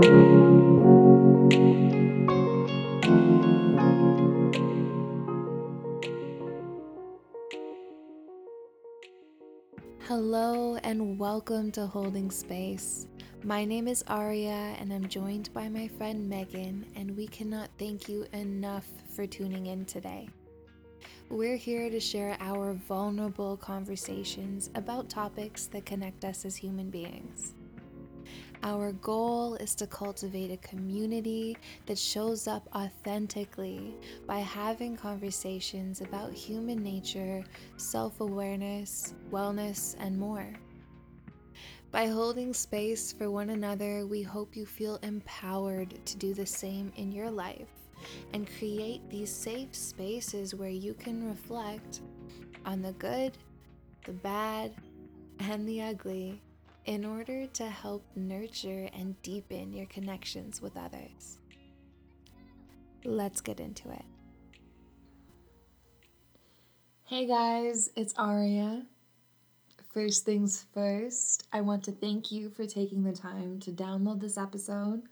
Hello and welcome to Holding Space. My name is Aria and I'm joined by my friend Megan, and we cannot thank you enough for tuning in today. We're here to share our vulnerable conversations about topics that connect us as human beings. Our goal is to cultivate a community that shows up authentically by having conversations about human nature, self awareness, wellness, and more. By holding space for one another, we hope you feel empowered to do the same in your life and create these safe spaces where you can reflect on the good, the bad, and the ugly in order to help nurture and deepen your connections with others. Let's get into it. Hey guys, it's Aria. First things first, I want to thank you for taking the time to download this episode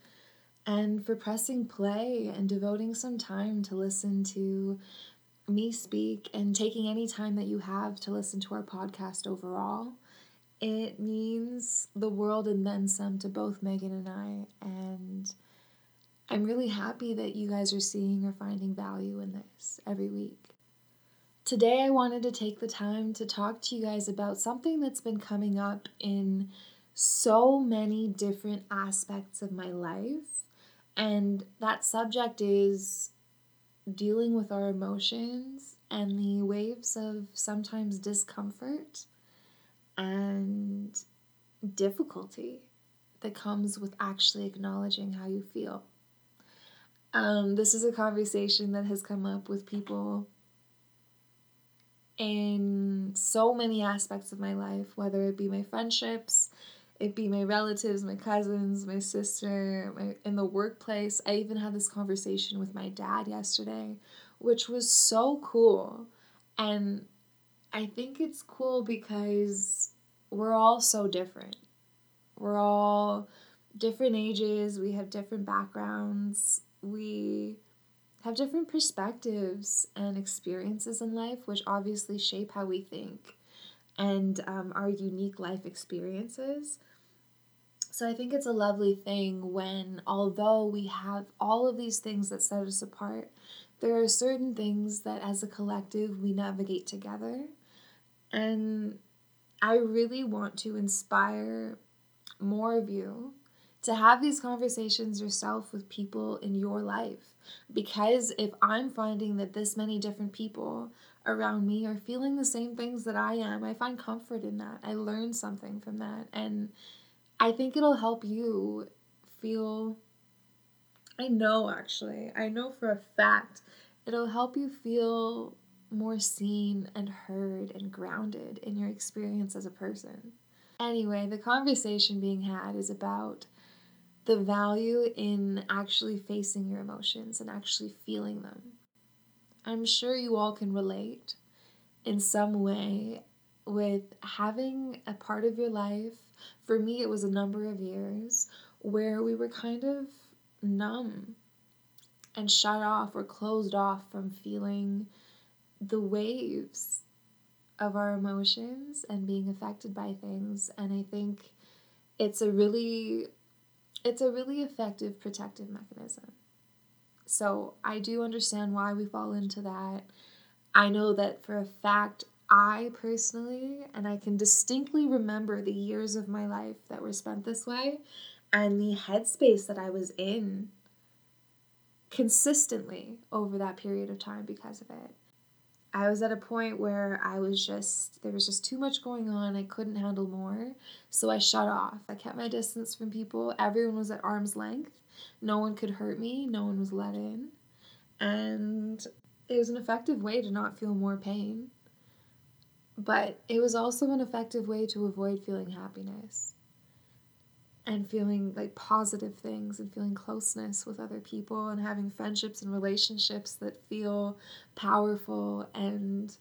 and for pressing play and devoting some time to listen to me speak and taking any time that you have to listen to our podcast overall. It means the world and then some to both Megan and I. And I'm really happy that you guys are seeing or finding value in this every week. Today, I wanted to take the time to talk to you guys about something that's been coming up in so many different aspects of my life. And that subject is dealing with our emotions and the waves of sometimes discomfort and difficulty that comes with actually acknowledging how you feel. Um, this is a conversation that has come up with people in so many aspects of my life, whether it be my friendships, it be my relatives, my cousins, my sister, my, in the workplace. I even had this conversation with my dad yesterday, which was so cool. And I think it's cool because we're all so different. We're all different ages, we have different backgrounds, we have different perspectives and experiences in life, which obviously shape how we think and um, our unique life experiences. So I think it's a lovely thing when, although we have all of these things that set us apart, there are certain things that as a collective we navigate together and I really want to inspire more of you to have these conversations yourself with people in your life. Because if I'm finding that this many different people around me are feeling the same things that I am, I find comfort in that. I learn something from that. And I think it'll help you feel. I know actually, I know for a fact, it'll help you feel more seen and heard and grounded in your experience as a person. Anyway, the conversation being had is about the value in actually facing your emotions and actually feeling them. I'm sure you all can relate in some way with having a part of your life. For me, it was a number of years where we were kind of numb and shut off or closed off from feeling the waves of our emotions and being affected by things. And i think it's a really it's a really effective protective mechanism. So i do understand why we fall into that. I know that for a fact i personally and i can distinctly remember the years of my life that were spent this way and the headspace that i was in consistently over that period of time because of it I was at a point where I was just, there was just too much going on. I couldn't handle more. So I shut off. I kept my distance from people. Everyone was at arm's length. No one could hurt me. No one was let in. And it was an effective way to not feel more pain. But it was also an effective way to avoid feeling happiness and feeling like positive things and feeling closeness with other people and having friendships and relationships that feel powerful and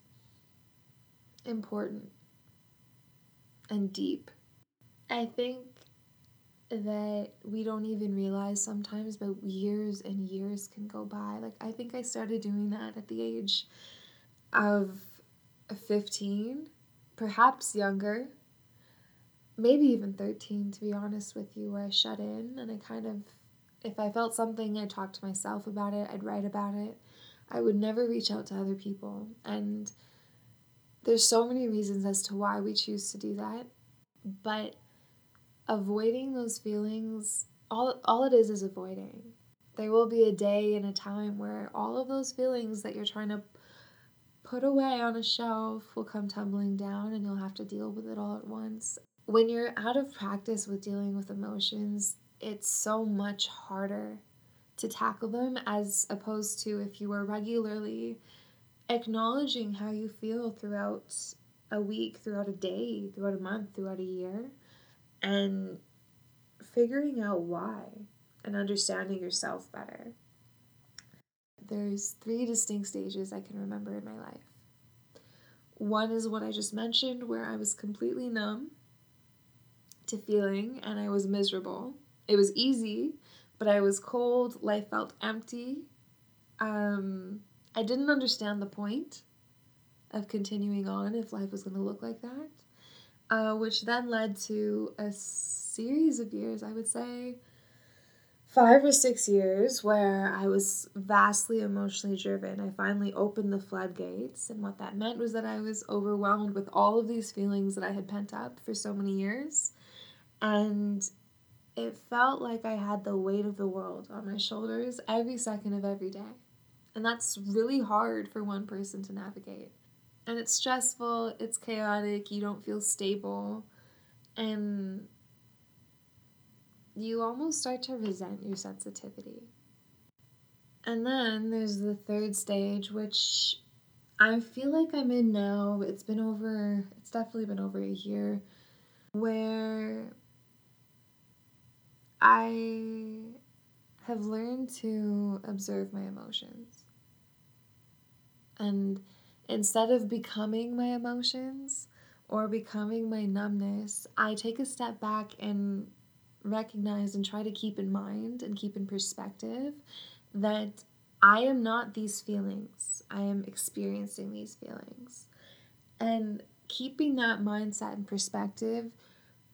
important and deep. I think that we don't even realize sometimes, but years and years can go by. Like, I think I started doing that at the age of 15, perhaps younger, maybe even 13, to be honest with you, where I shut in and I kind of, if I felt something, I'd talk to myself about it, I'd write about it. I would never reach out to other people. And there's so many reasons as to why we choose to do that. But avoiding those feelings, all, all it is is avoiding. There will be a day and a time where all of those feelings that you're trying to put away on a shelf will come tumbling down and you'll have to deal with it all at once. When you're out of practice with dealing with emotions, it's so much harder to tackle them as opposed to if you were regularly acknowledging how you feel throughout a week, throughout a day, throughout a month, throughout a year and figuring out why and understanding yourself better. There's three distinct stages I can remember in my life. One is what I just mentioned, where I was completely numb to feeling and I was miserable. It was easy, but I was cold, life felt empty. Um, I didn't understand the point of continuing on if life was going to look like that uh, which then led to a series of years, I would say five or six years, where I was vastly emotionally driven. I finally opened the floodgates, and what that meant was that I was overwhelmed with all of these feelings that I had pent up for so many years. And it felt like I had the weight of the world on my shoulders every second of every day. And that's really hard for one person to navigate and it's stressful, it's chaotic, you don't feel stable, and you almost start to resent your sensitivity. And then there's the third stage, which I feel like I'm in now. It's been over, it's definitely been over a year, where I have learned to observe my emotions. And Instead of becoming my emotions or becoming my numbness, I take a step back and recognize and try to keep in mind and keep in perspective that I am not these feelings. I am experiencing these feelings. And keeping that mindset and perspective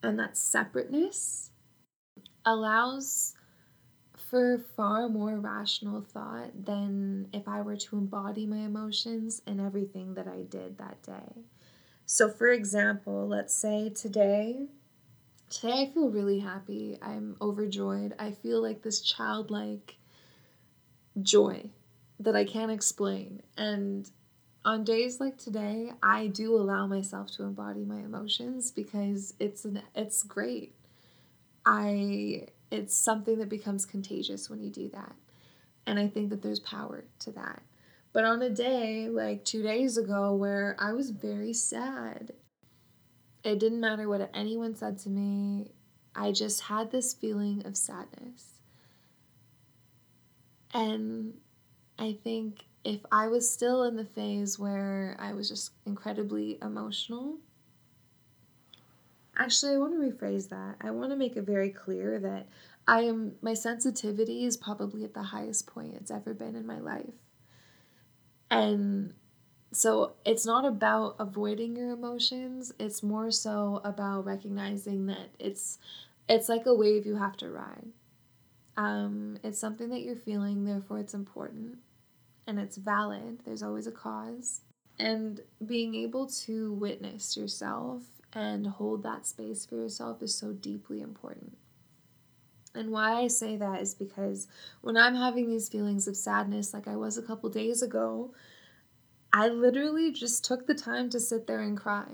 and that separateness allows for far more rational thought than if I were to embody my emotions in everything that I did that day. So, for example, let's say today, today I feel really happy. I'm overjoyed. I feel like this childlike joy that I can't explain. And on days like today, I do allow myself to embody my emotions because it's an it's great. I it's something that becomes contagious when you do that. And I think that there's power to that. But on a day like two days ago where I was very sad, it didn't matter what anyone said to me. I just had this feeling of sadness. And I think if I was still in the phase where I was just incredibly emotional, Actually, I want to rephrase that. I want to make it very clear that I am my sensitivity is probably at the highest point it's ever been in my life. And so it's not about avoiding your emotions, it's more so about recognizing that it's it's like a wave you have to ride. Um, it's something that you're feeling, therefore it's important and it's valid. There's always a cause. And being able to witness yourself and hold that space for yourself is so deeply important. And why I say that is because when I'm having these feelings of sadness, like I was a couple days ago, I literally just took the time to sit there and cry.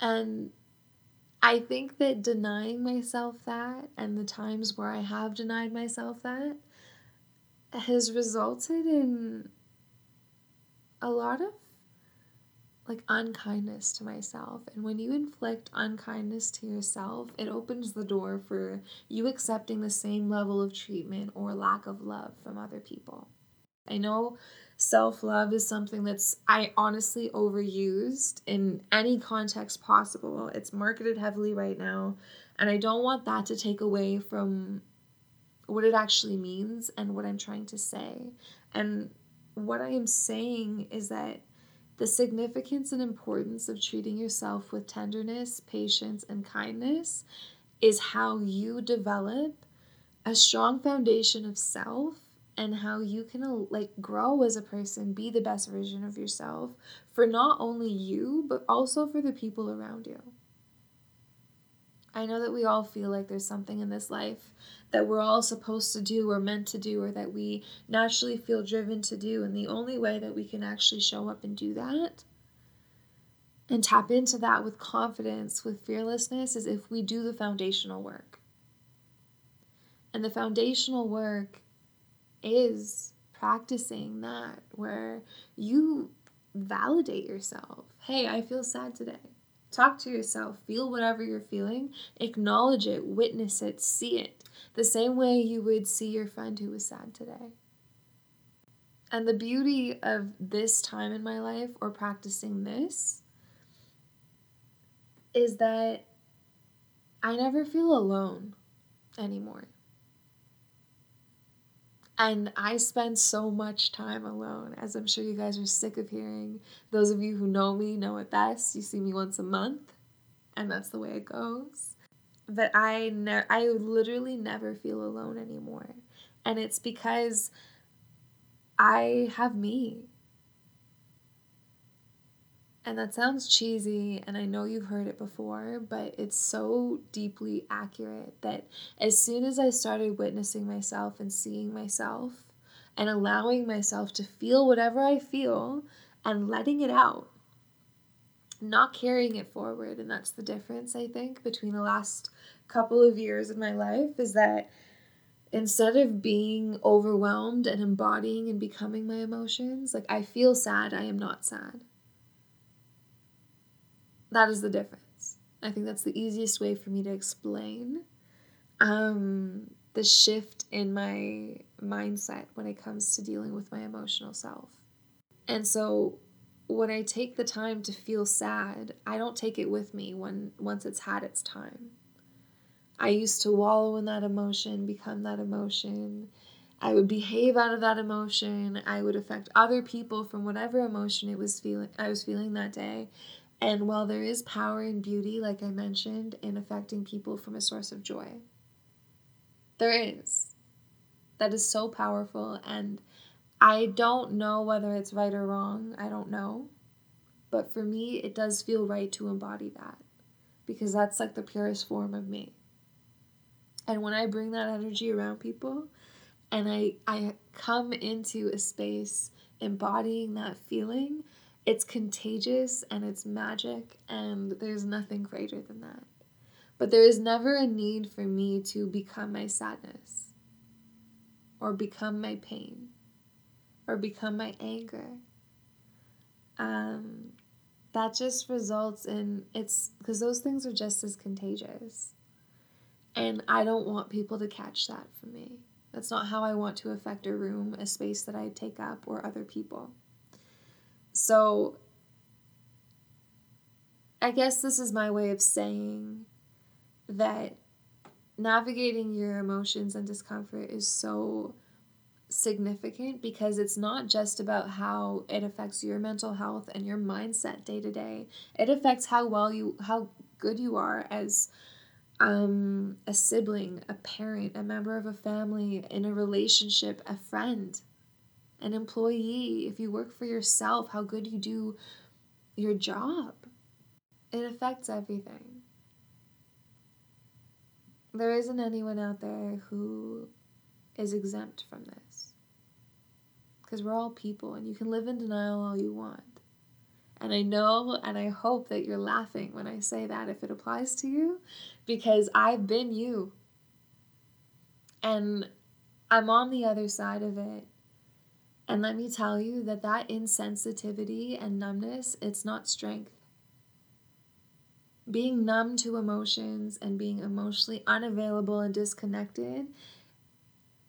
And I think that denying myself that and the times where I have denied myself that has resulted in a lot of like unkindness to myself. And when you inflict unkindness to yourself, it opens the door for you accepting the same level of treatment or lack of love from other people. I know self love is something that's I honestly overused in any context possible. It's marketed heavily right now, and I don't want that to take away from what it actually means and what I'm trying to say. And what I am saying is that the significance and importance of treating yourself with tenderness, patience, and kindness is how you develop a strong foundation of self and how you can uh, like grow as a person, be the best version of yourself for not only you, but also for the people around you. I know that we all feel like there's something in this life that we're all supposed to do or meant to do or that we naturally feel driven to do. And the only way that we can actually show up and do that and tap into that with confidence, with fearlessness, is if we do the foundational work. And the foundational work is practicing that where you validate yourself. Hey, I feel sad today. Talk to yourself, feel whatever you're feeling, acknowledge it, witness it, see it, the same way you would see your friend who was sad today. And the beauty of this time in my life or practicing this is that I never feel alone anymore. And I spend so much time alone, as I'm sure you guys are sick of hearing. Those of you who know me know it best. You see me once a month, and that's the way it goes. But I ne- I literally never feel alone anymore. And it's because I have me. And that sounds cheesy, and I know you've heard it before, but it's so deeply accurate that as soon as I started witnessing myself and seeing myself and allowing myself to feel whatever I feel and letting it out, not carrying it forward, and that's the difference, I think, between the last couple of years of my life is that instead of being overwhelmed and embodying and becoming my emotions, like I feel sad, I am not sad that is the difference. I think that's the easiest way for me to explain um, the shift in my mindset when it comes to dealing with my emotional self. And so when I take the time to feel sad, I don't take it with me when once it's had its time. I used to wallow in that emotion, become that emotion. I would behave out of that emotion. I would affect other people from whatever emotion it was feeling I was feeling that day. And while there is power and beauty, like I mentioned, in affecting people from a source of joy, there is. That is so powerful. And I don't know whether it's right or wrong. I don't know. But for me, it does feel right to embody that because that's like the purest form of me. And when I bring that energy around people and I, I come into a space embodying that feeling, it's contagious and it's magic, and there's nothing greater than that. But there is never a need for me to become my sadness, or become my pain, or become my anger. Um, that just results in it's because those things are just as contagious. And I don't want people to catch that from me. That's not how I want to affect a room, a space that I take up, or other people. So I guess this is my way of saying that navigating your emotions and discomfort is so significant because it's not just about how it affects your mental health and your mindset day to day. It affects how well you how good you are as um, a sibling, a parent, a member of a family, in a relationship, a friend an employee, if you work for yourself, how good you do your job. It affects everything. There isn't anyone out there who is exempt from this. Because we're all people and you can live in denial all you want. And I know and I hope that you're laughing when I say that if it applies to you, because I've been you. And I'm on the other side of it. And let me tell you that that insensitivity and numbness, it's not strength. Being numb to emotions and being emotionally unavailable and disconnected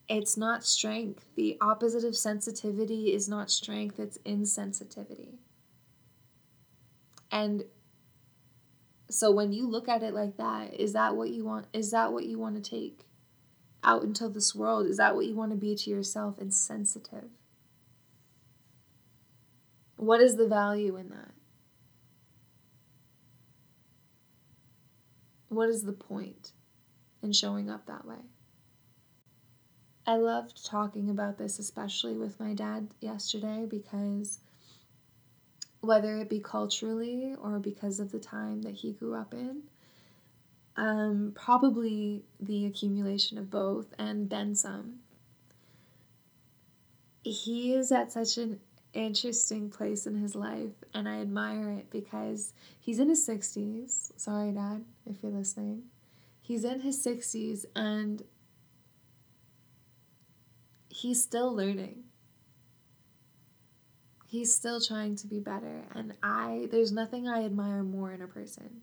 it's not strength. The opposite of sensitivity is not strength, it's insensitivity. And so when you look at it like that, is that what you want? Is that what you want to take out into this world? Is that what you want to be to yourself? Insensitive. What is the value in that? What is the point in showing up that way? I loved talking about this, especially with my dad yesterday, because whether it be culturally or because of the time that he grew up in, um, probably the accumulation of both and then some. He is at such an interesting place in his life, and I admire it because he's in his 60s. Sorry, Dad, if you're listening. He's in his 60s, and he's still learning. He's still trying to be better. And I, there's nothing I admire more in a person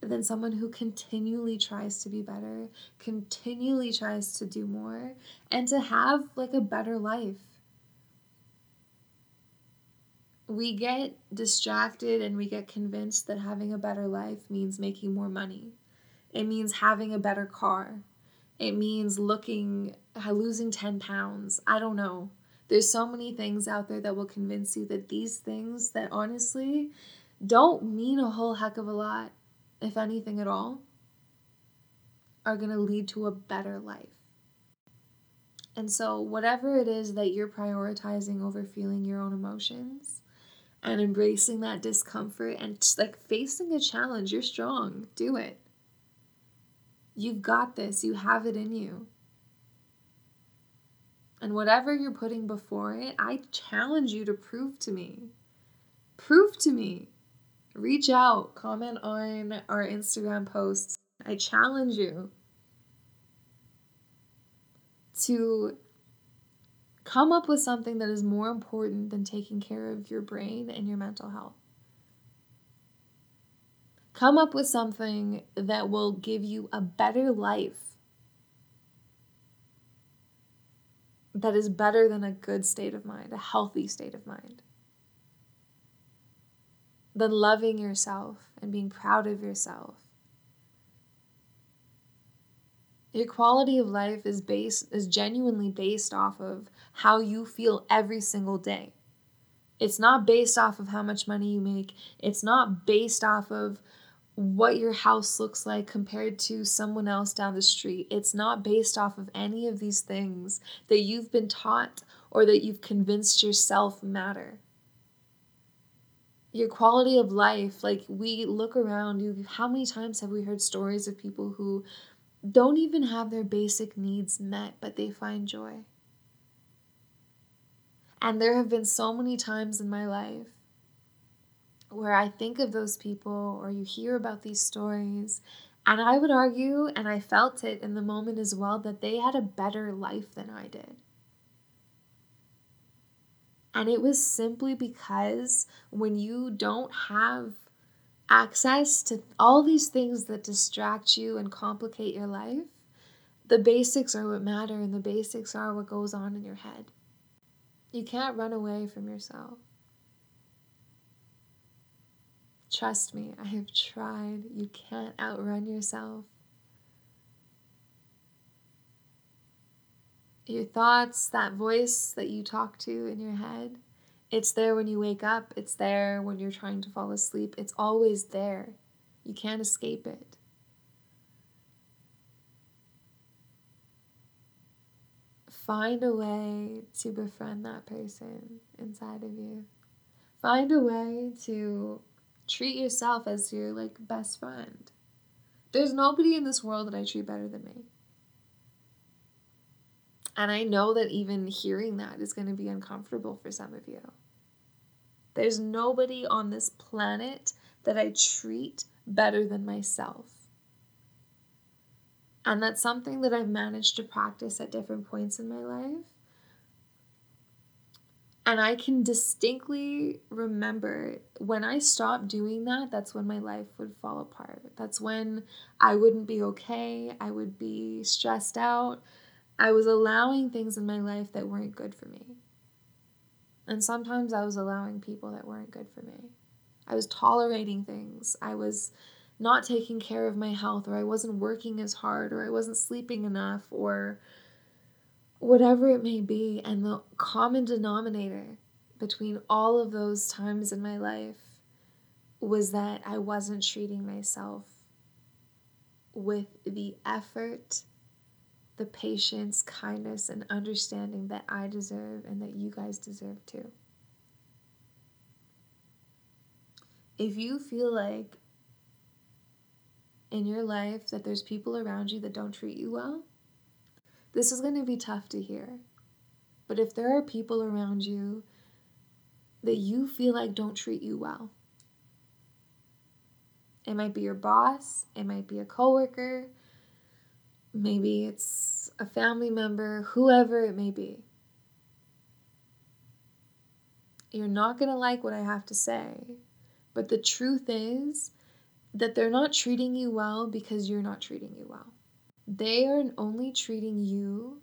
than someone who continually tries to be better, continually tries to do more, and to have like a better life. We get distracted and we get convinced that having a better life means making more money. It means having a better car. It means looking, losing 10 pounds. I don't know. There's so many things out there that will convince you that these things that honestly don't mean a whole heck of a lot, if anything at all, are going to lead to a better life. And so, whatever it is that you're prioritizing over feeling your own emotions and embracing that discomfort and like facing a challenge, you're strong. Do it. You've got this, you have it in you. And whatever you're putting before it, I challenge you to prove to me. Prove to me. Reach out, comment on our Instagram posts. I challenge you to come up with something that is more important than taking care of your brain and your mental health. Come up with something that will give you a better life that is better than a good state of mind, a healthy state of mind. Than loving yourself and being proud of yourself. Your quality of life is based is genuinely based off of how you feel every single day. It's not based off of how much money you make. It's not based off of what your house looks like compared to someone else down the street. It's not based off of any of these things that you've been taught or that you've convinced yourself matter. Your quality of life, like we look around you, how many times have we heard stories of people who don't even have their basic needs met, but they find joy? And there have been so many times in my life where I think of those people or you hear about these stories. And I would argue, and I felt it in the moment as well, that they had a better life than I did. And it was simply because when you don't have access to all these things that distract you and complicate your life, the basics are what matter and the basics are what goes on in your head. You can't run away from yourself. Trust me, I have tried. You can't outrun yourself. Your thoughts, that voice that you talk to in your head, it's there when you wake up, it's there when you're trying to fall asleep. It's always there. You can't escape it. Find a way to befriend that person inside of you. Find a way to treat yourself as your like best friend. There's nobody in this world that I treat better than me. And I know that even hearing that is going to be uncomfortable for some of you. There's nobody on this planet that I treat better than myself. And that's something that I've managed to practice at different points in my life. And I can distinctly remember when I stopped doing that, that's when my life would fall apart. That's when I wouldn't be okay. I would be stressed out. I was allowing things in my life that weren't good for me. And sometimes I was allowing people that weren't good for me. I was tolerating things. I was not taking care of my health, or I wasn't working as hard, or I wasn't sleeping enough, or whatever it may be. And the common denominator between all of those times in my life was that I wasn't treating myself with the effort, the patience, kindness, and understanding that I deserve and that you guys deserve too. If you feel like in your life that there's people around you that don't treat you well, this is going to be tough to hear. But if there are people around you that you feel like don't treat you well, it might be your boss, it might be a coworker, maybe it's a family member, whoever it may be. You're not going to like what I have to say, but the truth is that they're not treating you well because you're not treating you well. They are only treating you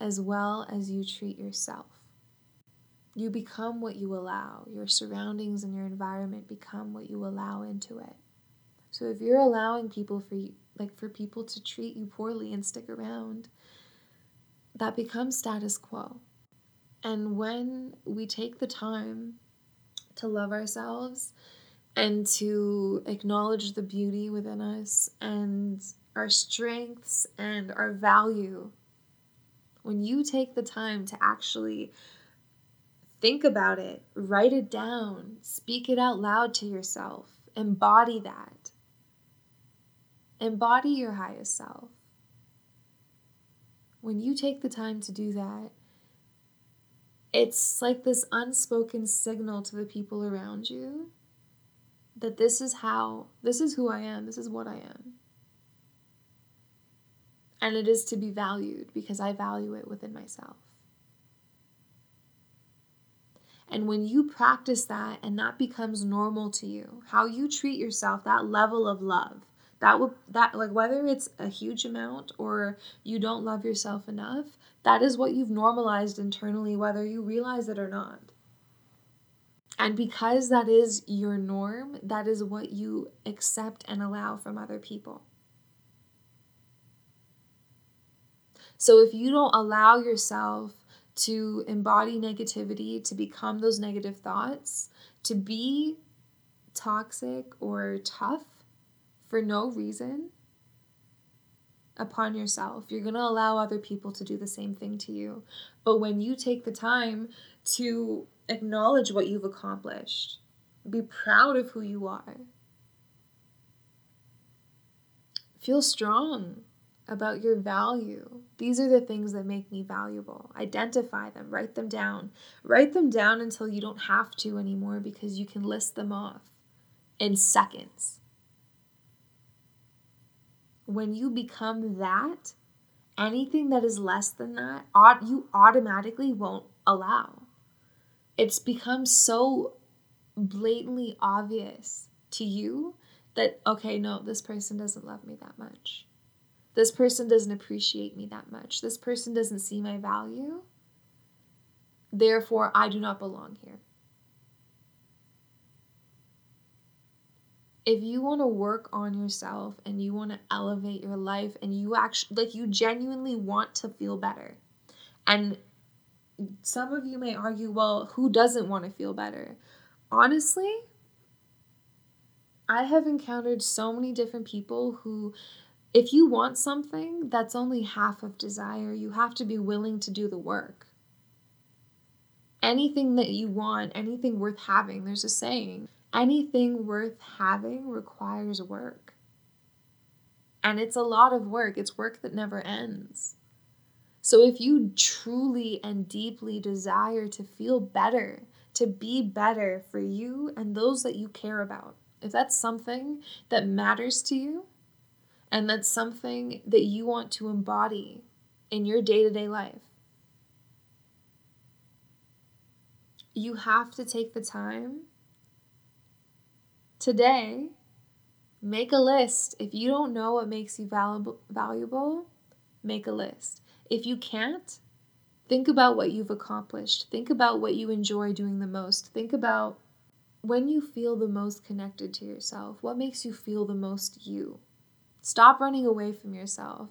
as well as you treat yourself. You become what you allow. Your surroundings and your environment become what you allow into it. So if you're allowing people for you, like for people to treat you poorly and stick around, that becomes status quo. And when we take the time to love ourselves and to acknowledge the beauty within us and our strengths and our value, when you take the time to actually think about it, write it down, speak it out loud to yourself, embody that, Embody your highest self. When you take the time to do that, it's like this unspoken signal to the people around you that this is how, this is who I am, this is what I am. And it is to be valued because I value it within myself. And when you practice that and that becomes normal to you, how you treat yourself, that level of love, that would that like whether it's a huge amount or you don't love yourself enough that is what you've normalized internally whether you realize it or not. And because that is your norm that is what you accept and allow from other people. So if you don't allow yourself to embody negativity to become those negative thoughts to be toxic or tough for no reason upon yourself. You're going to allow other people to do the same thing to you. But when you take the time to acknowledge what you've accomplished, be proud of who you are, feel strong about your value. These are the things that make me valuable. Identify them, write them down. Write them down until you don't have to anymore because you can list them off in seconds when you become that, anything that is less than that, you automatically won't allow. It's become so blatantly obvious to you that, okay, no, this person doesn't love me that much. This person doesn't appreciate me that much. This person doesn't see my value. Therefore, I do not belong here. If you want to work on yourself and you want to elevate your life and you actually like you genuinely want to feel better. And some of you may argue well who doesn't want to feel better? Honestly i have encountered so many different people who if you want something that's only half of desire. You have to be willing to do the work. Anything that you want anything worth having there's a saying anything worth having requires work. And it's a lot of work, it's work that never ends. So if you truly and deeply desire to feel better, to be better for you and those that you care about, if that's something that matters to you and that's something that you want to embody in your day to day life, you have to take the time Today, make a list. If you don't know what makes you valuable, valuable, make a list. If you can't, think about what you've accomplished. Think about what you enjoy doing the most. Think about when you feel the most connected to yourself. What makes you feel the most you? Stop running away from yourself.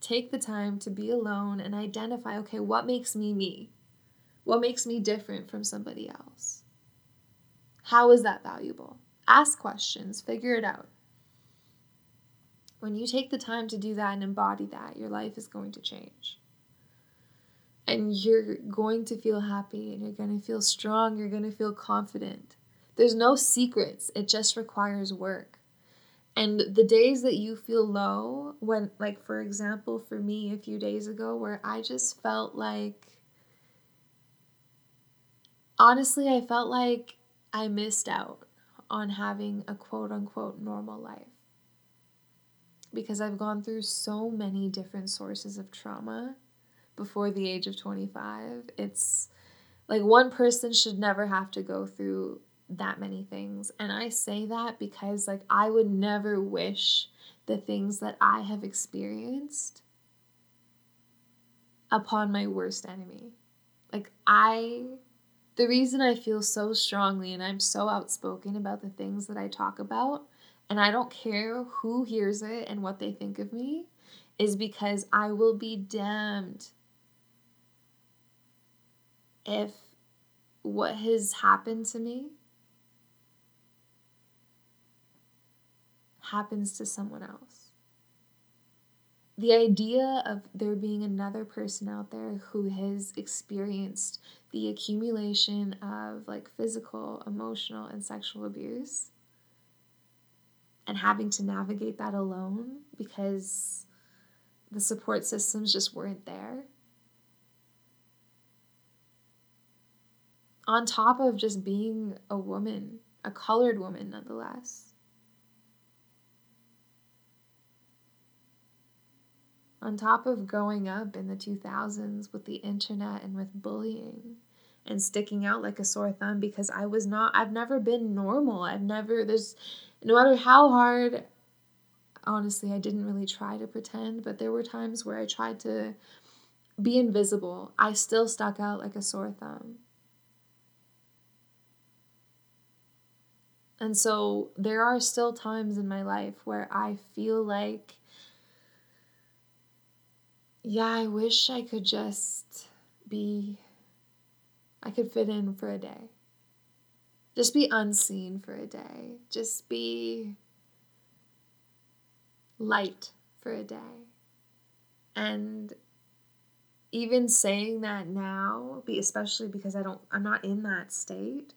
Take the time to be alone and identify okay, what makes me me? What makes me different from somebody else? How is that valuable? Ask questions, figure it out. When you take the time to do that and embody that, your life is going to change. And you're going to feel happy and you're going to feel strong, you're going to feel confident. There's no secrets, it just requires work. And the days that you feel low, when, like, for example, for me a few days ago, where I just felt like, honestly, I felt like I missed out on having a quote unquote normal life. Because I've gone through so many different sources of trauma before the age of 25. It's like one person should never have to go through that many things. And I say that because, like, I would never wish the things that I have experienced upon my worst enemy. Like, I, the reason I feel so strongly and I'm so outspoken about the things that I talk about, and I don't care who hears it and what they think of me, is because I will be damned if what has happened to me happens to someone else. The idea of there being another person out there who has experienced the accumulation of like physical, emotional, and sexual abuse and having to navigate that alone because the support systems just weren't there. On top of just being a woman, a colored woman nonetheless. On top of growing up in the 2000s with the internet and with bullying and sticking out like a sore thumb because I was not, I've never been normal. I've never, there's, no matter how hard, honestly, I didn't really try to pretend, but there were times where I tried to be invisible. I still stuck out like a sore thumb. And so there are still times in my life where I feel like yeah, I wish I could just be, I could fit in for a day. Just be unseen for a day. Just be light for a day. And even saying that now, be especially because I don't, I'm not in that state,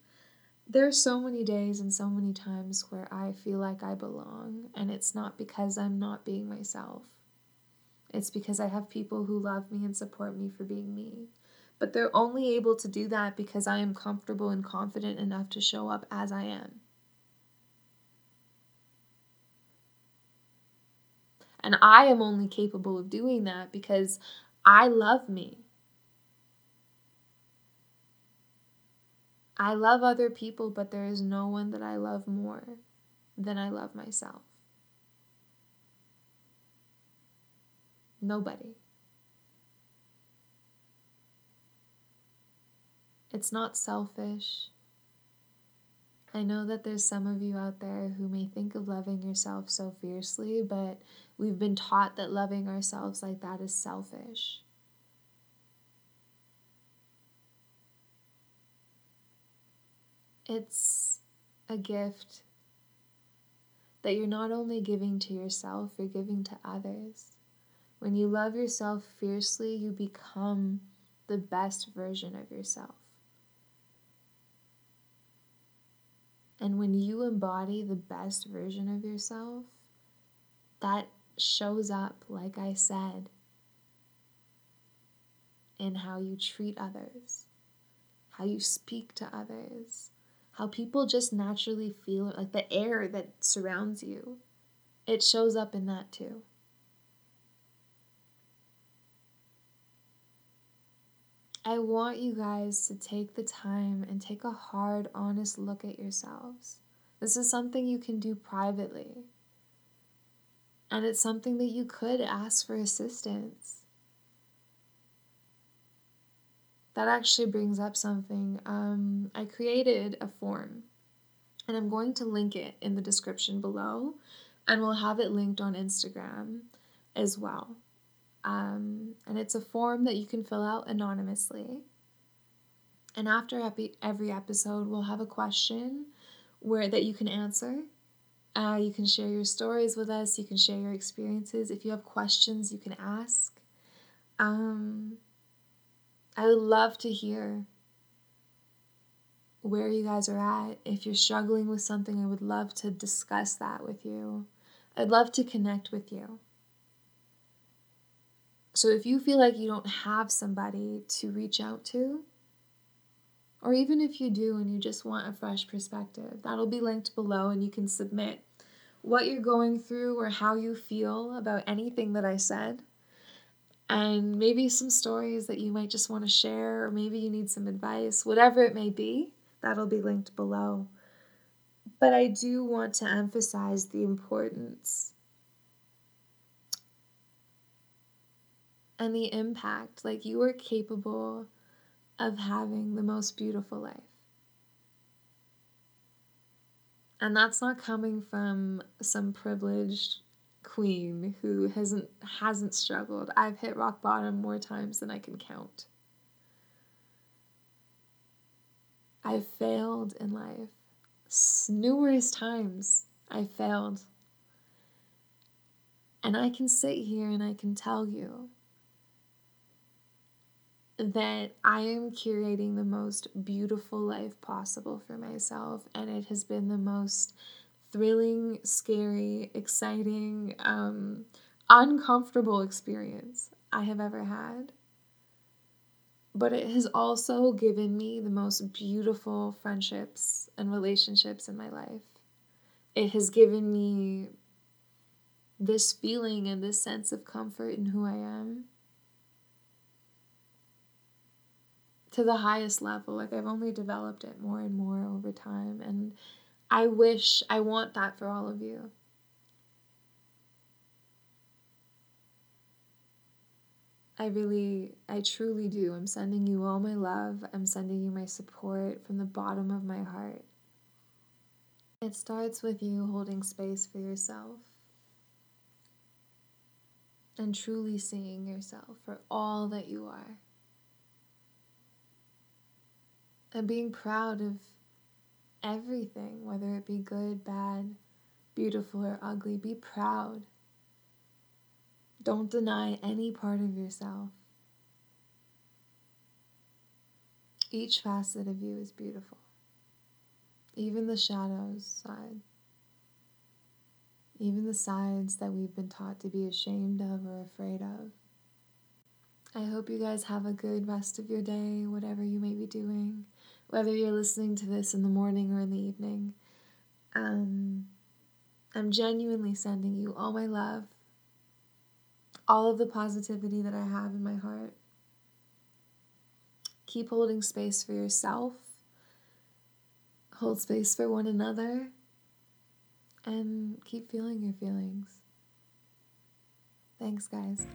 there's so many days and so many times where I feel like I belong, and it's not because I'm not being myself. It's because I have people who love me and support me for being me. But they're only able to do that because I am comfortable and confident enough to show up as I am. And I am only capable of doing that because I love me. I love other people, but there is no one that I love more than I love myself. Nobody. It's not selfish. I know that there's some of you out there who may think of loving yourself so fiercely, but we've been taught that loving ourselves like that is selfish. It's a gift that you're not only giving to yourself, you're giving to others. When you love yourself fiercely, you become the best version of yourself. And when you embody the best version of yourself, that shows up, like I said, in how you treat others, how you speak to others, how people just naturally feel like the air that surrounds you. It shows up in that too. I want you guys to take the time and take a hard, honest look at yourselves. This is something you can do privately. And it's something that you could ask for assistance. That actually brings up something. Um, I created a form and I'm going to link it in the description below and we'll have it linked on Instagram as well. Um, and it's a form that you can fill out anonymously. And after epi- every episode, we'll have a question where that you can answer. Uh, you can share your stories with us. You can share your experiences. If you have questions, you can ask. Um, I would love to hear where you guys are at. If you're struggling with something, I would love to discuss that with you. I'd love to connect with you. So if you feel like you don't have somebody to reach out to, or even if you do and you just want a fresh perspective, that'll be linked below and you can submit what you're going through or how you feel about anything that I said. And maybe some stories that you might just want to share, or maybe you need some advice, whatever it may be, that'll be linked below. But I do want to emphasize the importance and the impact. Like, you are capable of having the most beautiful life. And that's not coming from some privileged queen who hasn't hasn't struggled. I've hit rock bottom more times than I can count. I've failed in life numerous times. I failed. And I can sit here and I can tell you that I am curating the most beautiful life possible for myself, and it has been the most thrilling, scary, exciting, um, uncomfortable experience I have ever had. But it has also given me the most beautiful friendships and relationships in my life. It has given me this feeling and this sense of comfort in who I am to the highest level. Like I've only developed it more and more over time. And I wish, I want that for all of you. I really, I truly do. I'm sending you all my love. I'm sending you my support from the bottom of my heart. It starts with you holding space for yourself and truly seeing yourself for all that you are. And being proud of everything, whether it be good, bad, beautiful, or ugly. Be proud. Don't deny any part of yourself. Each facet of you is beautiful, even the shadows side, even the sides that we've been taught to be ashamed of or afraid of. I hope you guys have a good rest of your day, whatever you may be doing whether you're listening to this in the morning or in the evening. Um, I'm genuinely sending you all my love, all of the positivity that I have in my heart. Keep holding space for yourself, hold space for one another, and keep feeling your feelings. Thanks, guys.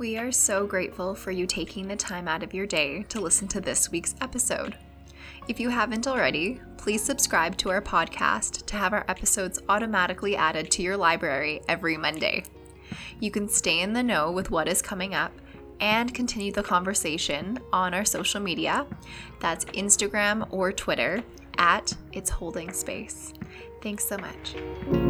We are so grateful for you taking the time out of your day to listen to this week's episode. If you haven't already, please subscribe to our podcast to have our episodes automatically added to your library every Monday. You can stay in the know with what is coming up and continue the conversation on our social media. That's Instagram or Twitter at It's Holding Space. Thanks so much.